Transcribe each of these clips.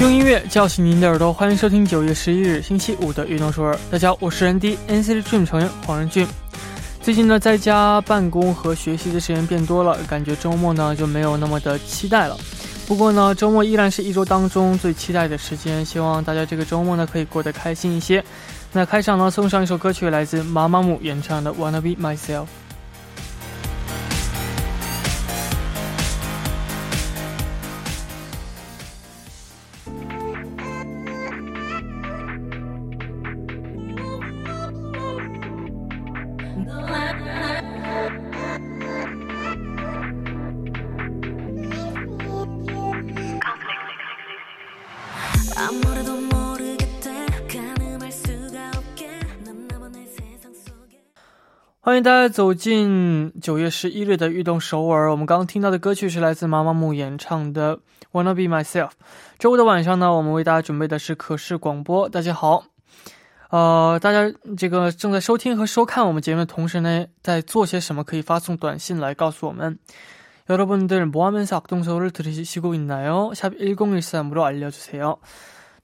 用音乐叫醒您的耳朵，欢迎收听九月十一日星期五的运动说。大家好，我是人 D NCT Dream 成员黄仁俊。最近呢，在家办公和学习的时间变多了，感觉周末呢就没有那么的期待了。不过呢，周末依然是一周当中最期待的时间，希望大家这个周末呢可以过得开心一些。那开场呢，送上一首歌曲，来自妈妈姆演唱的《Wanna Be Myself》。欢迎大家走进九月十一日的运动首尔。我们刚刚听到的歌曲是来自妈妈木演唱的《Wanna Be Myself》。周五的晚上呢，我们为大家准备的是可视广播。大家好，呃，大家这个正在收听和收看我们节目的同时呢，在做些什么？可以发送短信来告诉我们。여러분들뭐하면서악동서울을들으시고있나요 샵1013으로 알려주세요。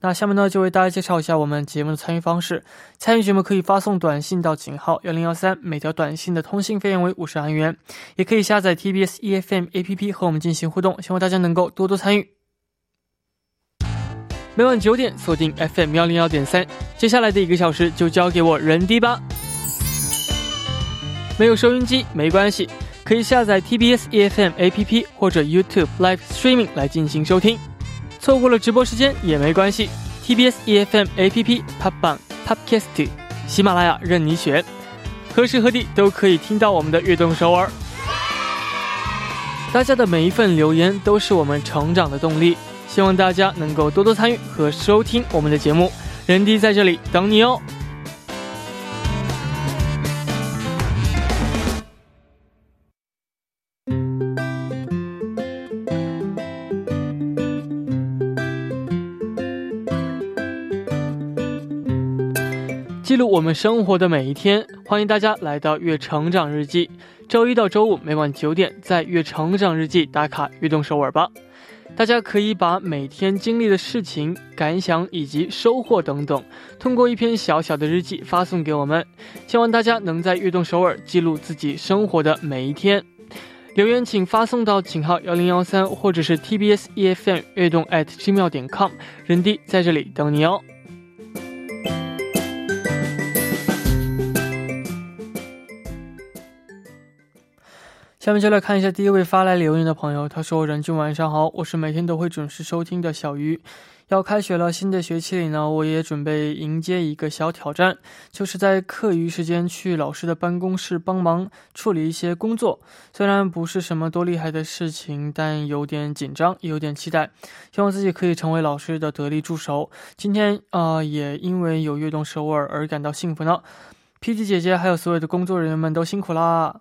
那下面呢，就为大家介绍一下我们节目的参与方式。参与节目可以发送短信到井号幺零幺三，每条短信的通信费用为五十韩元。也可以下载 TBS EFM APP 和我们进行互动，希望大家能够多多参与。每晚九点锁定 FM 幺零幺点三，接下来的一个小时就交给我人低吧。没有收音机没关系，可以下载 TBS EFM APP 或者 YouTube Live Streaming 来进行收听。错过了直播时间也没关系，TBS EFM APP、Pubg、Podcast、喜马拉雅任你选，何时何地都可以听到我们的悦动首尔。大家的每一份留言都是我们成长的动力，希望大家能够多多参与和收听我们的节目。人迪在这里等你哦。我们生活的每一天，欢迎大家来到《月成长日记》。周一到周五每晚九点，在《月成长日记》打卡悦动首尔吧。大家可以把每天经历的事情、感想以及收获等等，通过一篇小小的日记发送给我们。希望大家能在悦动首尔记录自己生活的每一天。留言请发送到井号幺零幺三，或者是 TBS EFM 悦动 at gmail 点 com，人弟在这里等你哦。下面就来看一下第一位发来留言的朋友，他说：“任君晚上好，我是每天都会准时收听的小鱼。要开学了，新的学期里呢，我也准备迎接一个小挑战，就是在课余时间去老师的办公室帮忙处理一些工作。虽然不是什么多厉害的事情，但有点紧张，也有点期待，希望自己可以成为老师的得力助手。今天啊、也因为有悦动首尔而感到幸福呢。PD 姐姐还有所有的工作人员们都辛苦啦。”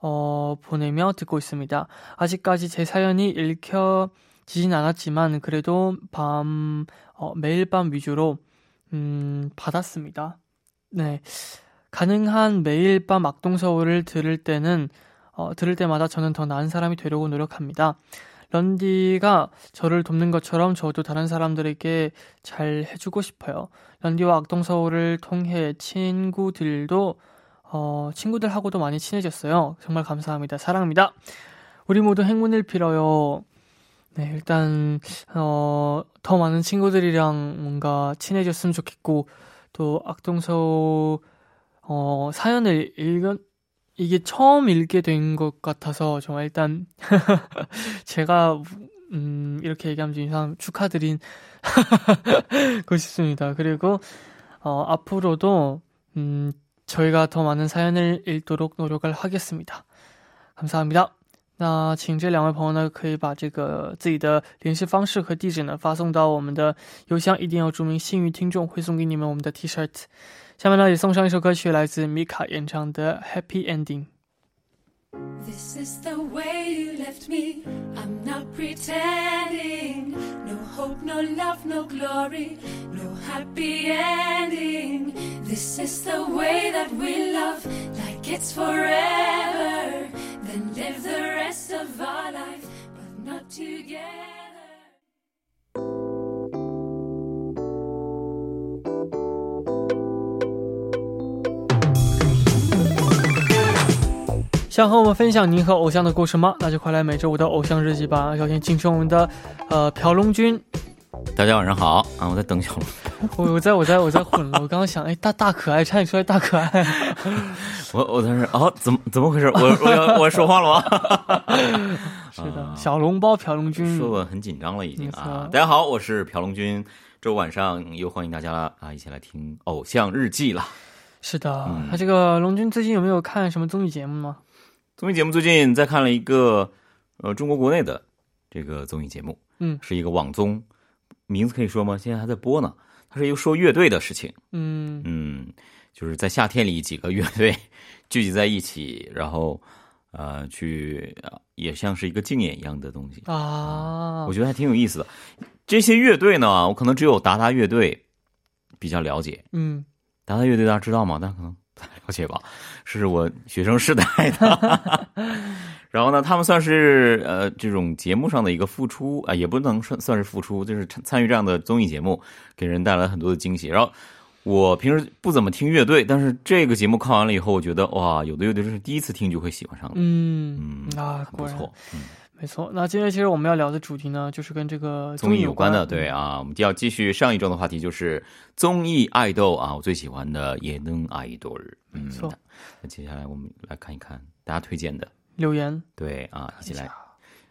어, 보내며 듣고 있습니다. 아직까지 제 사연이 읽혀지진 않았지만 그래도 밤 어, 매일 밤 위주로 음, 받았습니다. 네. 가능한 매일 밤 악동서울을 들을 때는 어, 들을 때마다 저는 더 나은 사람이 되려고 노력합니다. 런디가 저를 돕는 것처럼 저도 다른 사람들에게 잘 해주고 싶어요. 런디와 악동서울을 통해 친구들도 어, 친구들하고도 많이 친해졌어요. 정말 감사합니다. 사랑합니다. 우리 모두 행운을 빌어요. 네, 일단, 어, 더 많은 친구들이랑 뭔가 친해졌으면 좋겠고, 또 악동서, 어, 사연을 읽은, 이게 처음 읽게 된 것 같아서 정말 일단, 제가, 음, 이렇게 얘기하면 좀 이상 축하드린 고 싶습니다. 그리고, 어, 앞으로도, 음, 저희가 더 많은 사연을 읽도록 노력을 하겠습니다. 감사합니다. 那请这两位朋友呢，可以把这个自己的联系方式和地址呢发送到我们的邮箱，一定要注明幸运听众，会送给你们我们的 T 恤。下面呢，也送上一首歌曲，来自米卡演唱的《Happy Ending》。 This is the way you left me. I'm not pretending. No hope, no love, no glory, no happy ending. This is the way that we love, like it's forever. Then live the rest of our life, but not together. 想和我们分享您和偶像的故事吗？那就快来每周五的偶像日记吧。首先，请出我们的呃朴龙君，大家晚上好啊！我在等小龙，我我在我在我在混了，我刚刚想，哎，大大可爱，差点说大可爱。我我当时哦，怎么怎么回事？我我要我说话了吗？是的，小笼包朴龙君，说的很紧张了已经啊！大家好，我是朴龙君，周晚上又欢迎大家啊，一起来听《偶像日记》了。是的。嗯那这个龙君最近有没有看什么综艺节目吗？综艺节目最近在看了一个呃中国国内的这个综艺节目，嗯是一个网综，名字可以说吗？现在还在播呢。它是一个说乐队的事情，嗯嗯，就是在夏天里几个乐队 聚集在一起，然后呃去呃也像是一个竞演一样的东西。啊我，觉得还挺有意思的。这些乐队呢，我可能只有达达乐队比较了解。嗯达达乐队大家知道吗？大家可能了解吧，是我学生时代的。然后呢，他们算是呃这种节目上的一个付出啊、也不能算算是付出，就是参参与这样的综艺节目，给人带来很多的惊喜。然后我平时不怎么听乐队，但是这个节目看完了以后，我觉得哇，有的乐队真是第一次听就会喜欢上的，嗯嗯啊，很不错。嗯。没错。那今天其实我们要聊的主题呢，就是跟这个综艺有有关的，嗯对啊，我们就要继续上一周的话题，就是综艺爱豆啊，我最喜欢的也能爱豆没错那接下来我们来看一看大家推荐的，留言，对啊，一起来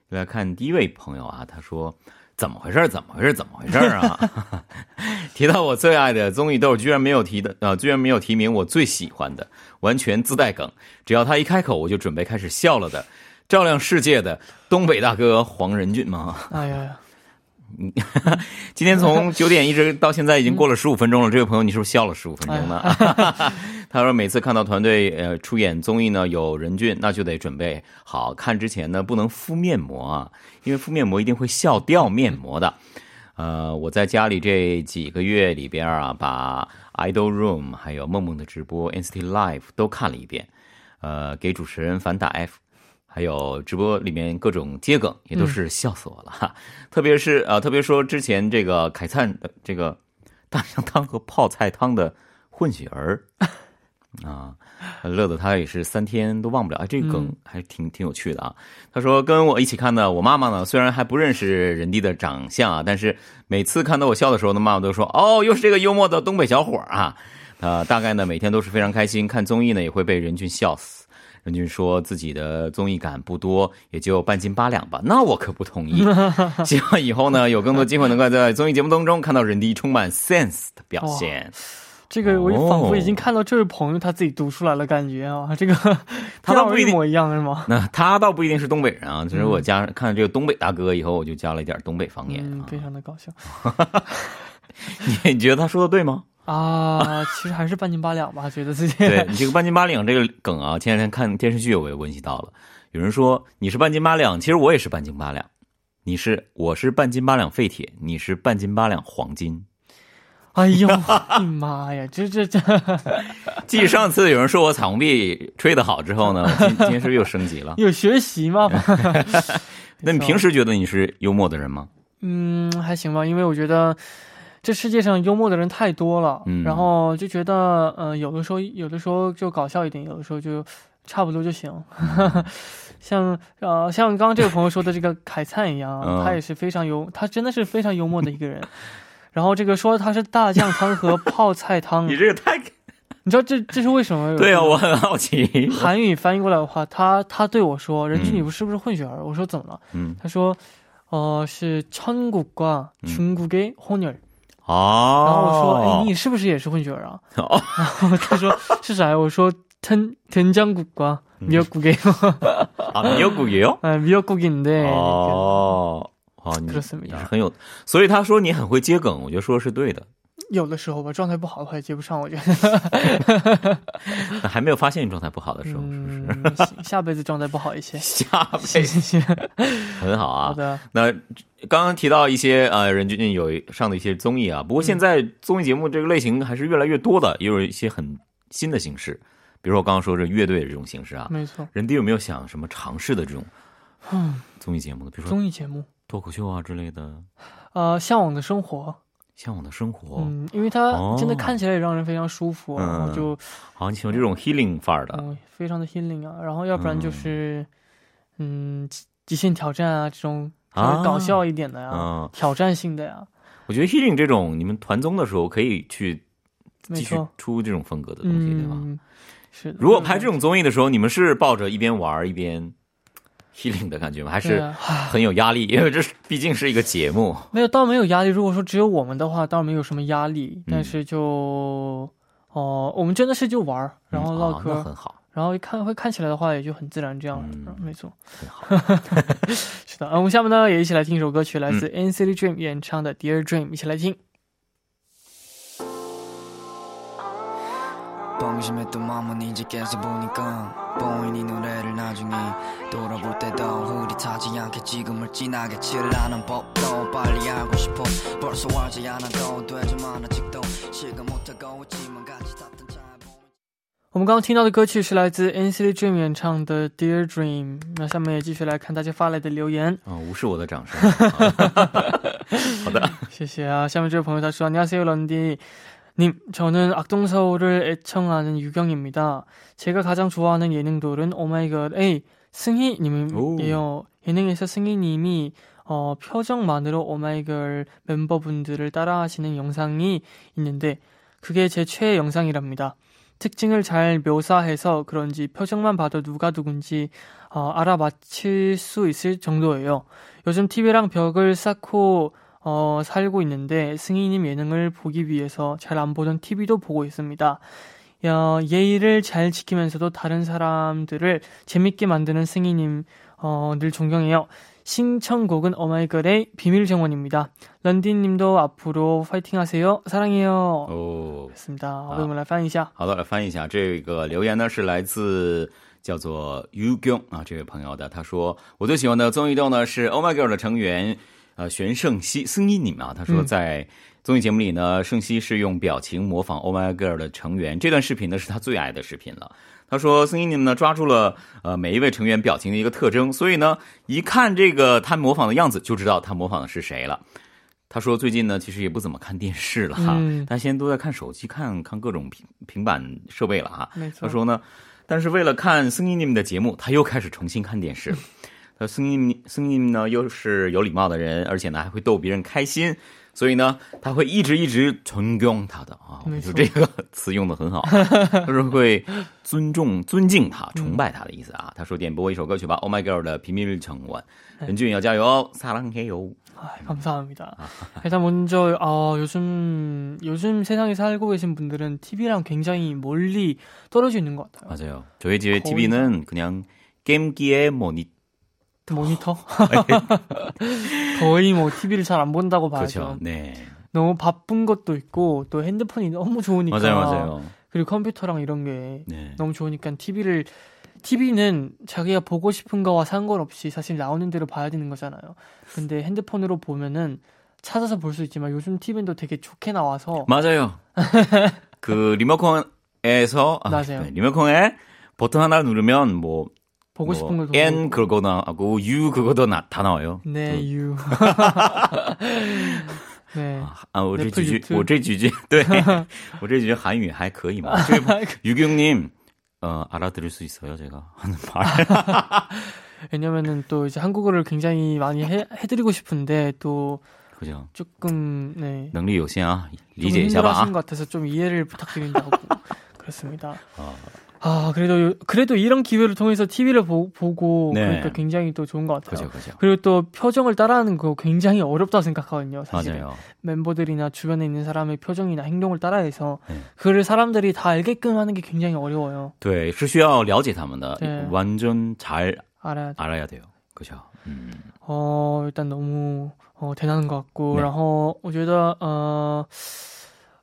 来看第一位朋友啊，他说怎么回事儿？怎么回事儿？怎么回事儿啊？提到我最爱的综艺豆，居然没有提的啊、居然没有提名我最喜欢的，完全自带梗，只要他一开口，我就准备开始笑了的。照亮世界的东北大哥黄仁俊吗？哎呀，今天从 九点一直到现在已经过了十五分钟了，这位朋友你是不是笑了十五分钟呢？他说每次看到团队呃出演综艺呢有任俊，那就得准备好看之前呢不能敷面膜啊，因为敷面膜一定会笑掉面膜的。呃，我在家里这几个月里边啊，把 Idol Room 还有梦梦的直播 NCT Live 都看了一遍，呃，给主持人反打 F。还有直播里面各种接梗，也都是笑死我了哈。特别是呃，特别说之前这个凯灿的这个大酱汤和泡菜汤的混血儿啊，乐得他也是三天都忘不了。哎，这个梗还挺挺有趣的啊。他说跟我一起看的我妈妈呢，虽然还不认识人弟的长相啊，但是每次看到我笑的时候呢，妈妈都说哦，又是这个幽默的东北小伙儿啊。呃，大概呢每天都是非常开心，看综艺呢也会被人群笑死。任俊说自己的综艺感不多，也就半斤八两吧。那我可不同意。希望以后呢有更多机会能够在综艺节目当中看到任迪充满 sense 的表现。这个我仿佛已经哦看到这位朋友他自己读出来了，感觉啊，这个 他倒不一模一样是吗？那他倒不一定是东北人啊，只是我加看这个东北大哥以后，我就加了一点东北方言。非常的搞笑你 你觉得他说的对吗？啊，其实还是半斤八两吧，觉得自己对你这个半斤八两这个梗啊，前两天看电视剧我也温习到了。有人说你是半斤八两，其实我也是半斤八两。你是我是半斤八两废铁，你是半斤八两黄金。哎呦，妈呀，这这这，继上次有人说我彩虹币吹得好之后呢，今今天是不是又升级了？有学习吗？那你平时觉得你是幽默的人吗？嗯，还行吧，因为我觉得这世界上幽默的人太多了，嗯然后就觉得，呃，有的时候有的时候就搞笑一点，有的时候就差不多就行。像呃，像刚刚这个朋友说的这个凯灿一样啊，嗯他也是非常幽，他真的是非常幽默的一个人。然后这个说他是大酱汤和泡菜汤，你这个太……你知道这这是为什么？对啊，我很好奇。韩语翻译过来的话，他他对我说：“任俊，嗯你不是不是混血儿？”我说：“怎么了？”嗯，他说：“呃，是천국과 중국의 혼혈。” 哦，然后我说：“哎，你是不是也是混血儿啊？”哦然后他说：“是啥呀？”我说：“ 된, 된장국과 미역국이에요. 아, 미역국이에요? 아, 미역국인데 哦，哦，你 그렇습니다 你是很有，所以他说你很会接梗，我觉得说的是对的。 有的时候吧，状态不好的话也接不上，我觉得。那还没有发现你状态不好的时候，是不是？下辈子状态不好一些。下辈子。很好啊。好的，那刚刚提到一些呃，任俊有上的一些综艺啊，不过现在综艺节目这个类型还是越来越多的，也有一些很新的形式，比如说我刚刚说这乐队的这种形式啊。没错。任迪有没有想什么尝试的这种嗯，综艺节目呢？比如说综艺节目，脱口秀啊之类的，呃，向往的生活，向往的生活。嗯，因为它哦真的看起来也让人非常舒服，然后嗯就好，像喜欢这种 healing 范儿的？嗯非常的 healing 啊，然后要不然就是嗯极极限挑战啊这种搞笑一点的呀，嗯，挑战性的呀，我觉得 healing 这种，你们团综的时候可以去继续，出这种风格的东西，对吧？嗯，是的。如果拍这种综艺的时候，你们是抱着一边玩儿一边 healing 的感觉吗？还是很有压力？因为这是毕竟是一个节目。没有，倒没有压力。如果说只有我们的话，倒没有什么压力。嗯但是就哦、我们真的是就玩儿，然后唠嗑，很好，然后一看会看起来的话，也就很自然这样。嗯没错，很好。是的。嗯，我们下面呢也一起来听一首歌曲，来嗯自 NCT Dream 演唱的《Dear Dream》，一起来听。방심했던 마음은 이제 깨서 보니까 보인 이 노래를 나중에 돌아볼 때도 흐릿하지 않게 지금을 진하게 칠하는 법도 빨리 알고 싶어 벌써 알지 않아도 되지만 아직도 실감 못하고 있지만 같이 탔던 차에 보면 我们刚刚听到的歌曲是来自 NCT Dream 演唱的《Dear Dream》。那下面也继续来看大家发来的留言。啊、无视我的掌声。好的，谢谢啊。下面这位朋友他说：“안녕하세요런디 님 저는 악동서울을 애청하는 유경입니다. 제가 가장 좋아하는 예능돌은 오마이걸의 승희님이에요. 예능에서 승희님이 어, 표정만으로 오마이걸 멤버분들을 따라하시는 영상이 있는데 그게 제 최애 영상이랍니다. 특징을 잘 묘사해서 그런지 표정만 봐도 누가 누군지 어, 알아맞힐 수 있을 정도예요. 요즘 TV랑 벽을 쌓고 어, 살고 있는데 승희님 예능을 보기 위해서 잘 안 보던 TV도 보고 있습니다. 어, 예의를 잘 지키면서도 다른 사람들을 재밌게 만드는 승희님 어, 늘 존경해요. 신청곡은 어마이걸의 비밀정원입니다. 런딘님도 앞으로 파이팅하세요. 사랑해요. 哦， 그렇습니다. 我们来翻译一下.好的，来翻译一下这个留言呢，是来自叫做 Yu Gyung 啊这位朋友的。他说，我最喜欢的综艺豆呢是 Oh My Girl 的成员 呃玄圣熙승희你啊。他说嗯在综艺节目里呢，圣熙是用表情模仿 Oh My Girl 的成员，这段视频呢是他最爱的视频了。他说：“孙一你们呢抓住了呃每一位成员表情的一个特征，所以呢一看这个他模仿的样子就知道他模仿的是谁了。”他说：“最近呢其实也不怎么看电视了哈，嗯他现在都在看手机、看看各种平平板设备了哈。没错他说呢，但是为了看孙一你们的节目，他又开始重新看电视了。他说孙一你孙一你们呢又是有礼貌的人，而且呢还会逗别人开心。”所以呢，他会一直一直尊重他的啊，我没错觉得这个词用的很好，他说会尊重、尊敬他、崇拜他的意思啊。他说点播一首歌曲吧，《Oh My Girl》的《비밀정원》，任俊要加油哦，사랑해요。 아, 감사합니다. 일단 먼저 어, 요즘 요즘 세상에 살고 계신 분들은 TV랑 굉장히 멀리 떨어져 있는 것 같아요. 맞아요. 저희 집의 거의 TV는 그냥 게임기의 모니. 모니터 거의 뭐 TV를 잘 안 본다고 봐야죠. 그렇죠. 네. 너무 바쁜 것도 있고 또 핸드폰이 너무 좋으니까 맞아요, 맞아요. 그리고 컴퓨터랑 이런 게 네. 너무 좋으니까 TV를 TV는 자기가 보고 싶은 거와 상관없이 사실 나오는 대로 봐야 되는 거잖아요. 근데 핸드폰으로 보면은 찾아서 볼 수 있지만 요즘 TV는 되게 좋게 나와서 맞아요. 그 리모컨에서 아, 맞아요. 네, 리모컨에 버튼 하나 누르면 뭐 보고 뭐, 싶은 걸 보고. N 그거 나하고 U 그거도 나, 다 나와요. 네, 음. U. 네. 아, 아 우리 주주, 우리 주주, 네. 우리 주주 한유, 하이, 거의 뭐. 막. 유경님, 어, 알아들을 수 있어요, 제가 하는 말. 왜냐면은 또 이제 한국어를 굉장히 많이 해, 드리고 싶은데 또. 그죠. 조금, 네. 능력이 요시야. 리제 잡아. 하신 것 같아서 좀 이해를 부탁드린다고. 그렇습니다. 어. 아 그래도 요- 그래도 이런 기회를 통해서 TV를 보, 고 네. 그러니까 굉장히 또 좋은 것 같아요. 그죠, 그죠. 그리고 또 표정을 따라하는 거 굉장히 어렵다 생각하거든요. 사실 맞아요. 멤버들이나 주변에 있는 사람의 표정이나 행동을 따라해서 네. 그를 사람들이 다 알게끔 하는 게 굉장히 어려워요. 对，是需要了解他们的对， 완전 잘 알아야 돼. 알아야 돼요. 그죠? 음. 어 일단 너무 어, 대단한 것 같고, 네. 然后我觉得呃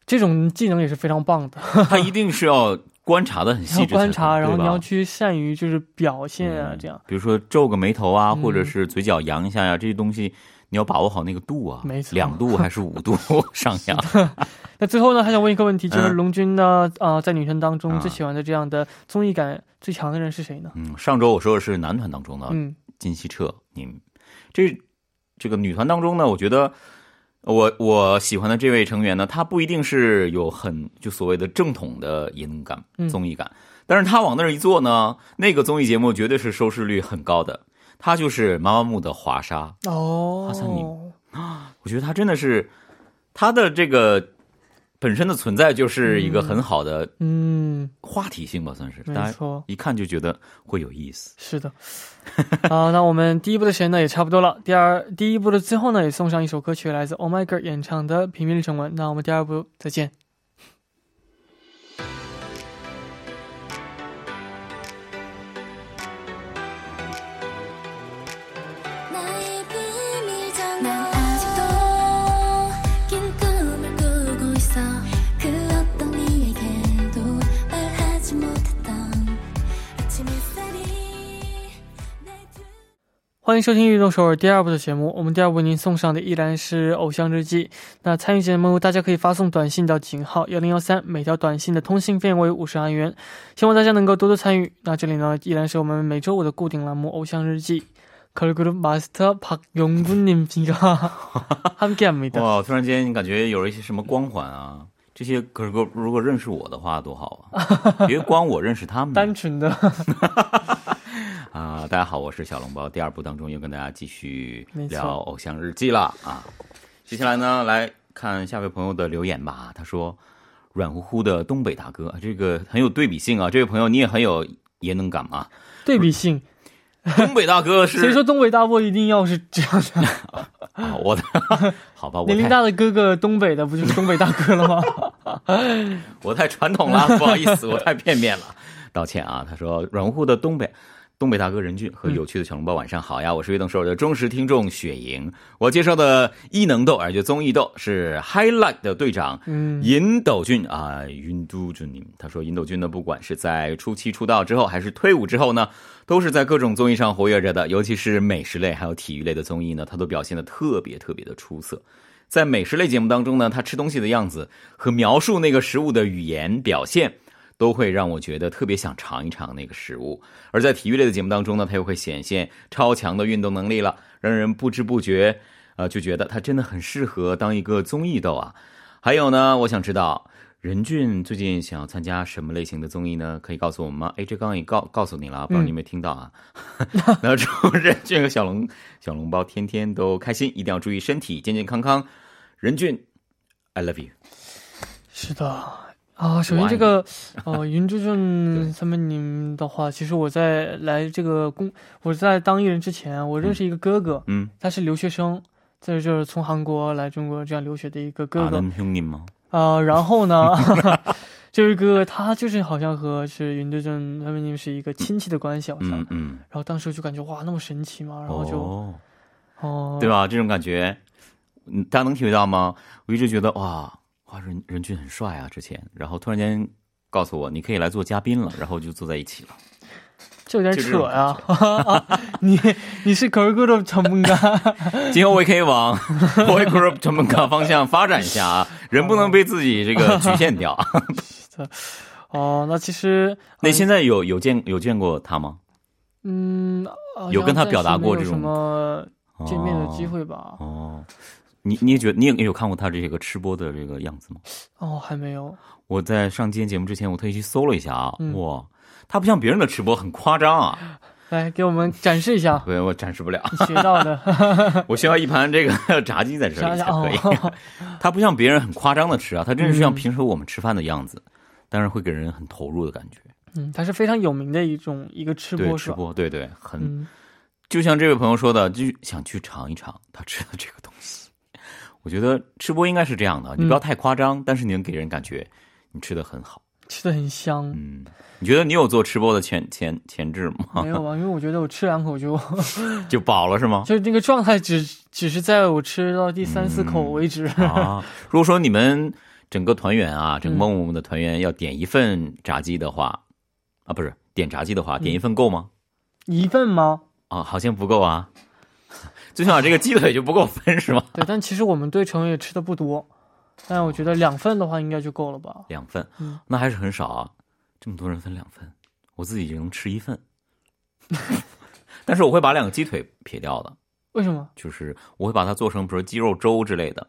这种技能也是非常棒的，他一定是要 观察的很细致观察，然后你要去善于就是表现啊，嗯这样。比如说皱个眉头啊，嗯。或者是嘴角扬一下呀、这些东西你要把握好那个度啊，没错。两度还是五度 上扬？那最后呢，还想问一个问题，就是嗯龙君呢，啊、在女生当中啊最喜欢的这样的综艺感最强的人是谁呢？嗯，上周我说的是男团当中的嗯。金希澈，你这这个女团当中呢，我觉得我我喜欢的这位成员呢，他不一定是有很就所谓的正统的引领感、嗯。综艺感，但是他往那儿一坐呢，那个综艺节目绝对是收视率很高的。他就是妈妈木的华莎，哦，华莎你 我觉得他真的是他的这个本身的存在就是一个很好的嗯，话题性吧，算是没大家错，一看就觉得会有意思。是的。好，那我们第一部的时间呢也差不多了。第二第一部的最后呢，也送上一首歌曲，来自 Oh My Girl 演唱的《平民成文》。那我们第二部再见。欢迎收听《运动首尔》第二部的节目。我们第二部为您送上的依然是《偶像日记》。那参与节目，大家可以发送短信到井号幺零幺三，每条短信的通信费为五十韩元。希望大家能够多多参与。那这里呢，依然是我们每周五的固定栏目《偶像日记》。걸그룹마스터박용군님과 함께합니다。 哇，突然间感觉有了一些什么光环啊！这些可是如果认识我的话多好啊！别光我认识他们单纯的， 啊！大家好，我是小笼包。第二部当中又跟大家继续聊偶像日记了啊！接下来呢，来看下位朋友的留言吧。他说：“软乎乎的东北大哥，这个很有对比性啊！这位朋友你也很有也能感嘛！对比性。东北大哥是 谁说东北大哥一定要是这样的？啊，我的好吧，我年龄大的哥哥，东北的不就是东北大哥了吗？我太传统了，不好意思，我太片面了，道歉啊。他说软乎乎的东北。东北大哥任俊和有趣的小笼包，晚上好呀！我是悦动首尔的忠实听众雪莹。我介绍的异能豆，而且综艺豆是 Highlight 的队长嗯尹斗俊啊，尹都俊。他说尹斗俊呢，不管是在初期出道之后，还是退伍之后呢，都是在各种综艺上活跃着的，尤其是美食类还有体育类的综艺呢，他都表现的特别特别的出色。在美食类节目当中呢，他吃东西的样子和描述那个食物的语言表现，都会让我觉得特别想尝一尝那个食物。而在体育类的节目当中呢，它又会显现超强的运动能力了，让人不知不觉，呃，就觉得它真的很适合当一个综艺豆啊。还有呢，我想知道任俊最近想要参加什么类型的综艺呢？可以告诉我们吗？哎，这刚刚也告告诉你了，不知道你有没有听到啊？那祝任俊和小龙小笼包天天都开心，一定要注意身体，健健康康。任俊，I love you。是的啊，首先这个，呃，云之镇 他们您的话，其实我在来这个公，我在当艺人之前，我认识一个哥哥，嗯，他是留学生，在就是从韩国来中国这样留学的一个哥哥。兄弟吗？啊，然后呢，这 位哥哥他就是好像和是云之镇他们您是一个亲戚的关系，好像，嗯，然后当时就感觉哇，那么神奇嘛，然后就，哦，对吧？这种感觉，大家能体会到吗？我一直觉得哇。啊人任俊很帅啊，之前，然后突然间告诉我你可以来做嘉宾了，然后就坐在一起了。这有点扯呀、你你是 girl group 传播咖，今后我也可以往 boy group 传播咖方向发展一下啊！人不能被自己这个局限掉。哦、那其实那现在有有见有见过他吗？嗯，有跟他表达过这种什么见面的机会吧？哦你你也觉得你也有看过他这个吃播的这个样子吗？哦，还没有。我在上今天节目之前，我特意去搜了一下啊，嗯哇，他不像别人的吃播很夸张啊，来给我们展示一下对我展示不了，学到的。我需要一盘这个 炸鸡在这里才可以。哦，他不像别人很夸张的吃啊，他真的是像嗯平时我们吃饭的样子，但是会给人很投入的感觉。嗯，他是非常有名的一种一个吃，播？吃播，对对，很、嗯，就像这位朋友说的，就想去尝一尝他吃的这个东西。我觉得吃播应该是这样的，你不要太夸张，但是你能给人感觉你吃的很好。吃的很香。嗯，你觉得你有做吃播的潜潜潜质吗？没有啊，因为我觉得我吃两口就 就饱了是吗？就是那个状态只只是在我吃到第三四口为止。啊，如果说你们整个团员啊，整个嗯梦梦的团员要点一份炸鸡的话，啊，不是点炸鸡的话，嗯点一份够吗？一份吗？啊，好像不够啊。最起码这个鸡腿就不够分 是吗？对，但其实我们对成员也吃的不多，但我觉得两份的话应该就够了吧。两份嗯，那还是很少啊。这么多人分两份，我自己就能吃一份。但是我会把两个鸡腿撇掉的，为什么？就是我会把它做成比如说鸡肉粥之类的。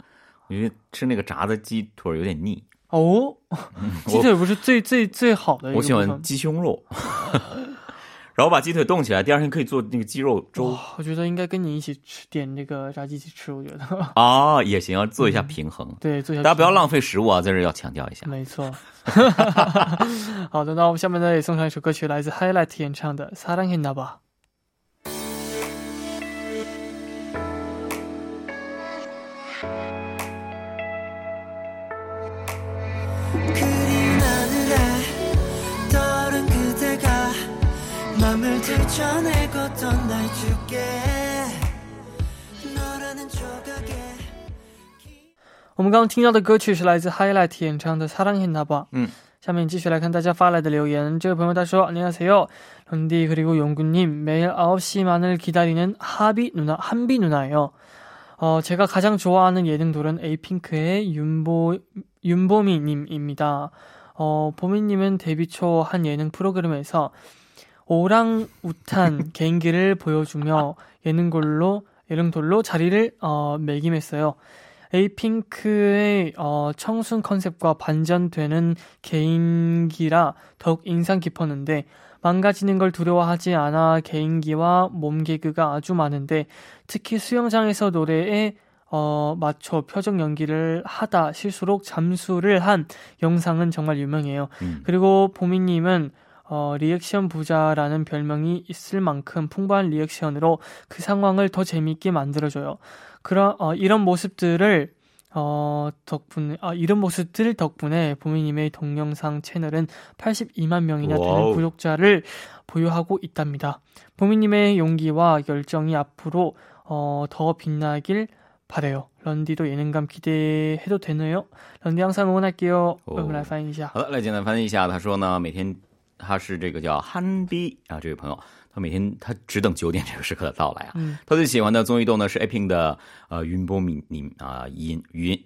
我觉得吃那个炸的鸡腿有点腻，哦，鸡腿不是最最最好的我喜欢鸡胸肉。然后把鸡腿冻起来，第二天可以做那个鸡肉粥哇我觉得应该跟你一起吃点那个炸鸡一起吃，我觉得啊，也行，要做一下平衡。对，做一下大家不要平衡浪费食物啊，在这儿要强调一下。没错。好的，那我们下面呢也送上一首歌曲，来自 Highlight 演唱的《사랑했나 봐》。 맘을 들춰내고던 날 줄게 너라는 조각에 我们刚刚听到的歌曲是来自 Highlight 演唱的《사랑했나 봐》。嗯，下面继续来看大家发来的留言。这位朋友他说：“안녕하세요， 런디그리고용구님 매일 9시만을 기다리는 하비 누나, 한비 누나예요. 어, 제가 가장 좋아하는 예능돌은 에이핑크의 윤보, 윤보미님입니다. 어, 보미님은 데뷔 초 한 예능 프로그램에서 오랑우탄 개인기를 보여주며 예능골로, 예능돌로 자리를, 어, 매김했어요. 에이핑크의 어, 청순 컨셉과 반전되는 개인기라 더욱 인상 깊었는데 망가지는 걸 두려워하지 않아 개인기와 몸 개그가 아주 많은데 특히 수영장에서 노래에 어, 맞춰 표정 연기를 하다 실수로 잠수를 한 영상은 정말 유명해요. 음. 그리고 보미님은 어, 리액션 부자라는 별명이 있을 만큼 풍부한 리액션으로 그 상황을 더 재미있게 만들어줘요. 그런 어, 이런 모습들을 어, 덕분에 아, 이런 모습들 덕분에 보미님의 동영상 채널은 82만 명이나 되는 와우. 구독자를 보유하고 있답니다. 보미님의 용기와 열정이 앞으로 어, 더 빛나길 바래요. 런디도 예능감 기대해도 되나요? 런디 항상 응원할게요. 오. 我们来翻译一下。好的，来简单翻译一下。他说呢，每天 他是这个叫憨逼啊，这位朋友，他每天他只等九点这个时刻的到来啊。嗯他最喜欢的综艺动呢是 A Pink 的呃云波米尼啊尹云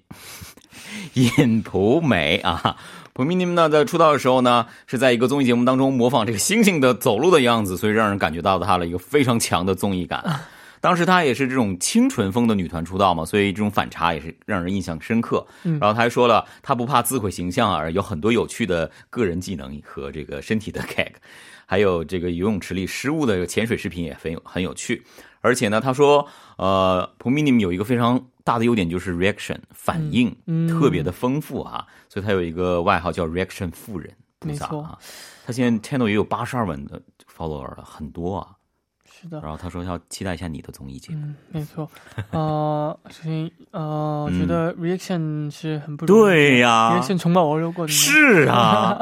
尹普美啊。普米尼们呢在出道的时候呢是在一个综艺节目当中模仿这个猩猩的走路的样子，所以让人感觉到他的一个非常强的综艺感。当时她也是这种清纯风的女团出道嘛，所以这种反差也是让人印象深刻。嗯然后她还说了，她不怕自毁形象啊，有很多有趣的个人技能和这个身体的 gag，还有这个游泳池里失误的潜水视频也很有很有趣。而且呢，她说，呃，普米尼姆有一个非常大的优点就是 reaction 反应、嗯特别的丰富啊，所以她有一个外号叫 reaction 富人。没错啊，她现在 channel 也有八十二万的 follower 了，很多啊。是的。然后他说要期待一下你的综艺节目。嗯，没错。呃，首先，呃，我觉嗯得 reaction 是很不容易的。对呀 reaction 정말어려웠거든요。是啊，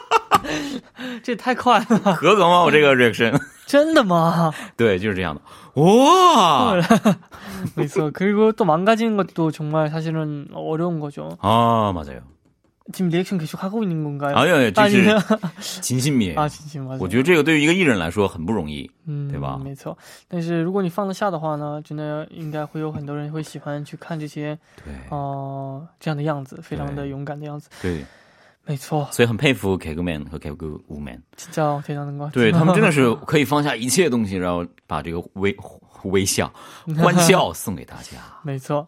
这也太快了，合格吗？我这个 reaction，真的吗？对，就是这样的。哇 没错. 그리고 또 망가지는 것도 정말 사실은 어려운 거죠. 아 맞아요. 지금 리액션 계속 하고 있는 건가요? 아니요, 아니요, 저 아니면 진심이에요 啊，진심 맞아요. 我觉得这个对于一个艺人来说很不容易。嗯，对吧没错。但是如果你放得下的话呢，真的应该会有很多人会喜欢去看这些对哦、这样的样子，非常的对勇敢的样子。对，没错，所以很佩服 K 歌 man 和 K 歌 woman， 진짜대단한것 같아요. 对他们真的是可以放下一切东西，然后把这个微微笑、欢笑送给大家。没错。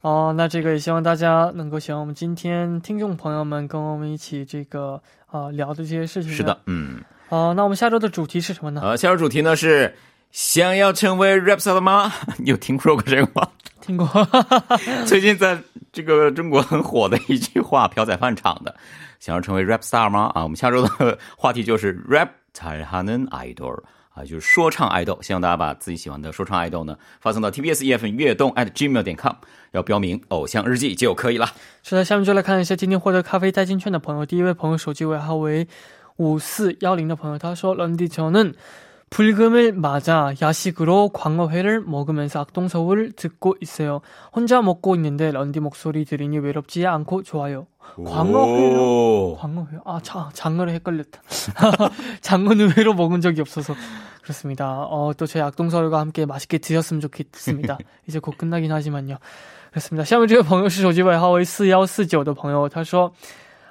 哦，那这个也希望大家能够喜欢我们今天听众朋友们跟我们一起这个呃聊的这些事情。是的，。嗯，哦、那我们下周的主题是什么呢？呃，下周主题呢是想要成为 rap star 的吗？你有听说过这个吗？听过。最近在这个中国很火的一句话，朴宰范唱的， 想要成为 rap star 吗？啊，我们下周的话题就是 rap 잘하는 idol。 啊，就是说唱爱豆，希望大家把自己喜欢的说唱爱豆呢发送到 TBS EFM 悦动 at gmail 点 com，要标明偶像日记就可以了。是的，下面就来看一下今天获得咖啡代金券的朋友。第一位朋友手机尾号为五四幺零的朋友，他说：“런디저는 불금을 맞아 야식으로 광어회를 먹으면서 악동서울을 듣고 있어요. 혼자 먹고 있는데 런디 목소리 들으니 외롭지 않고 좋아요. 광어회요? 오. 광어회요? 아, 자, 장어를 헷갈렸다. 장어는 회로 먹은 적이 없어서 그렇습니다. 어, 또 저희 악동서울과 함께 맛있게 드셨으면 좋겠습니다. 이제 곧 끝나긴 하지만요. 그렇습니다. 下面这位朋友是手机尾号为4149的朋友，他说，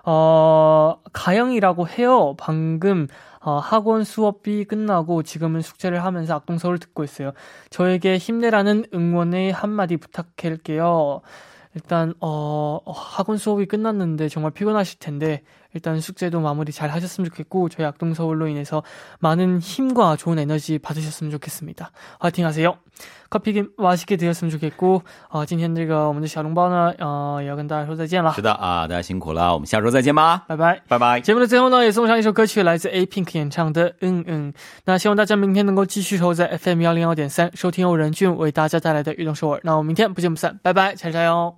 어, 가영이라고 해요. 방금 어, 학원 수업이 끝나고 지금은 숙제를 하면서 악동서울 듣고 있어요. 저에게 힘내라는 응원의 한마디 부탁할게요. 일단 어, 학원 수업이 끝났는데 정말 피곤하실 텐데 일단 숙제도 마무리 잘 하셨으면 좋겠고 저희 악동서울로 인해서 많은 힘과 좋은 에너지 받으셨으면 좋겠습니다. 화이팅 하세요. 커피 맛있게 드셨으면 좋겠고 어, 今天这个我们的小笼包呢呃也要跟大家说再见了是的啊，大家辛苦了，我们下周再见吧，拜拜。拜拜。节目的最后呢，也送上一首歌曲，来自 A Pink 演唱的《嗯嗯》。那希望大家明天能够继续守在 FM 幺零幺点三，收听由任俊为大家带来的运动首尔。那我们明天不见不散，拜拜，加油加油！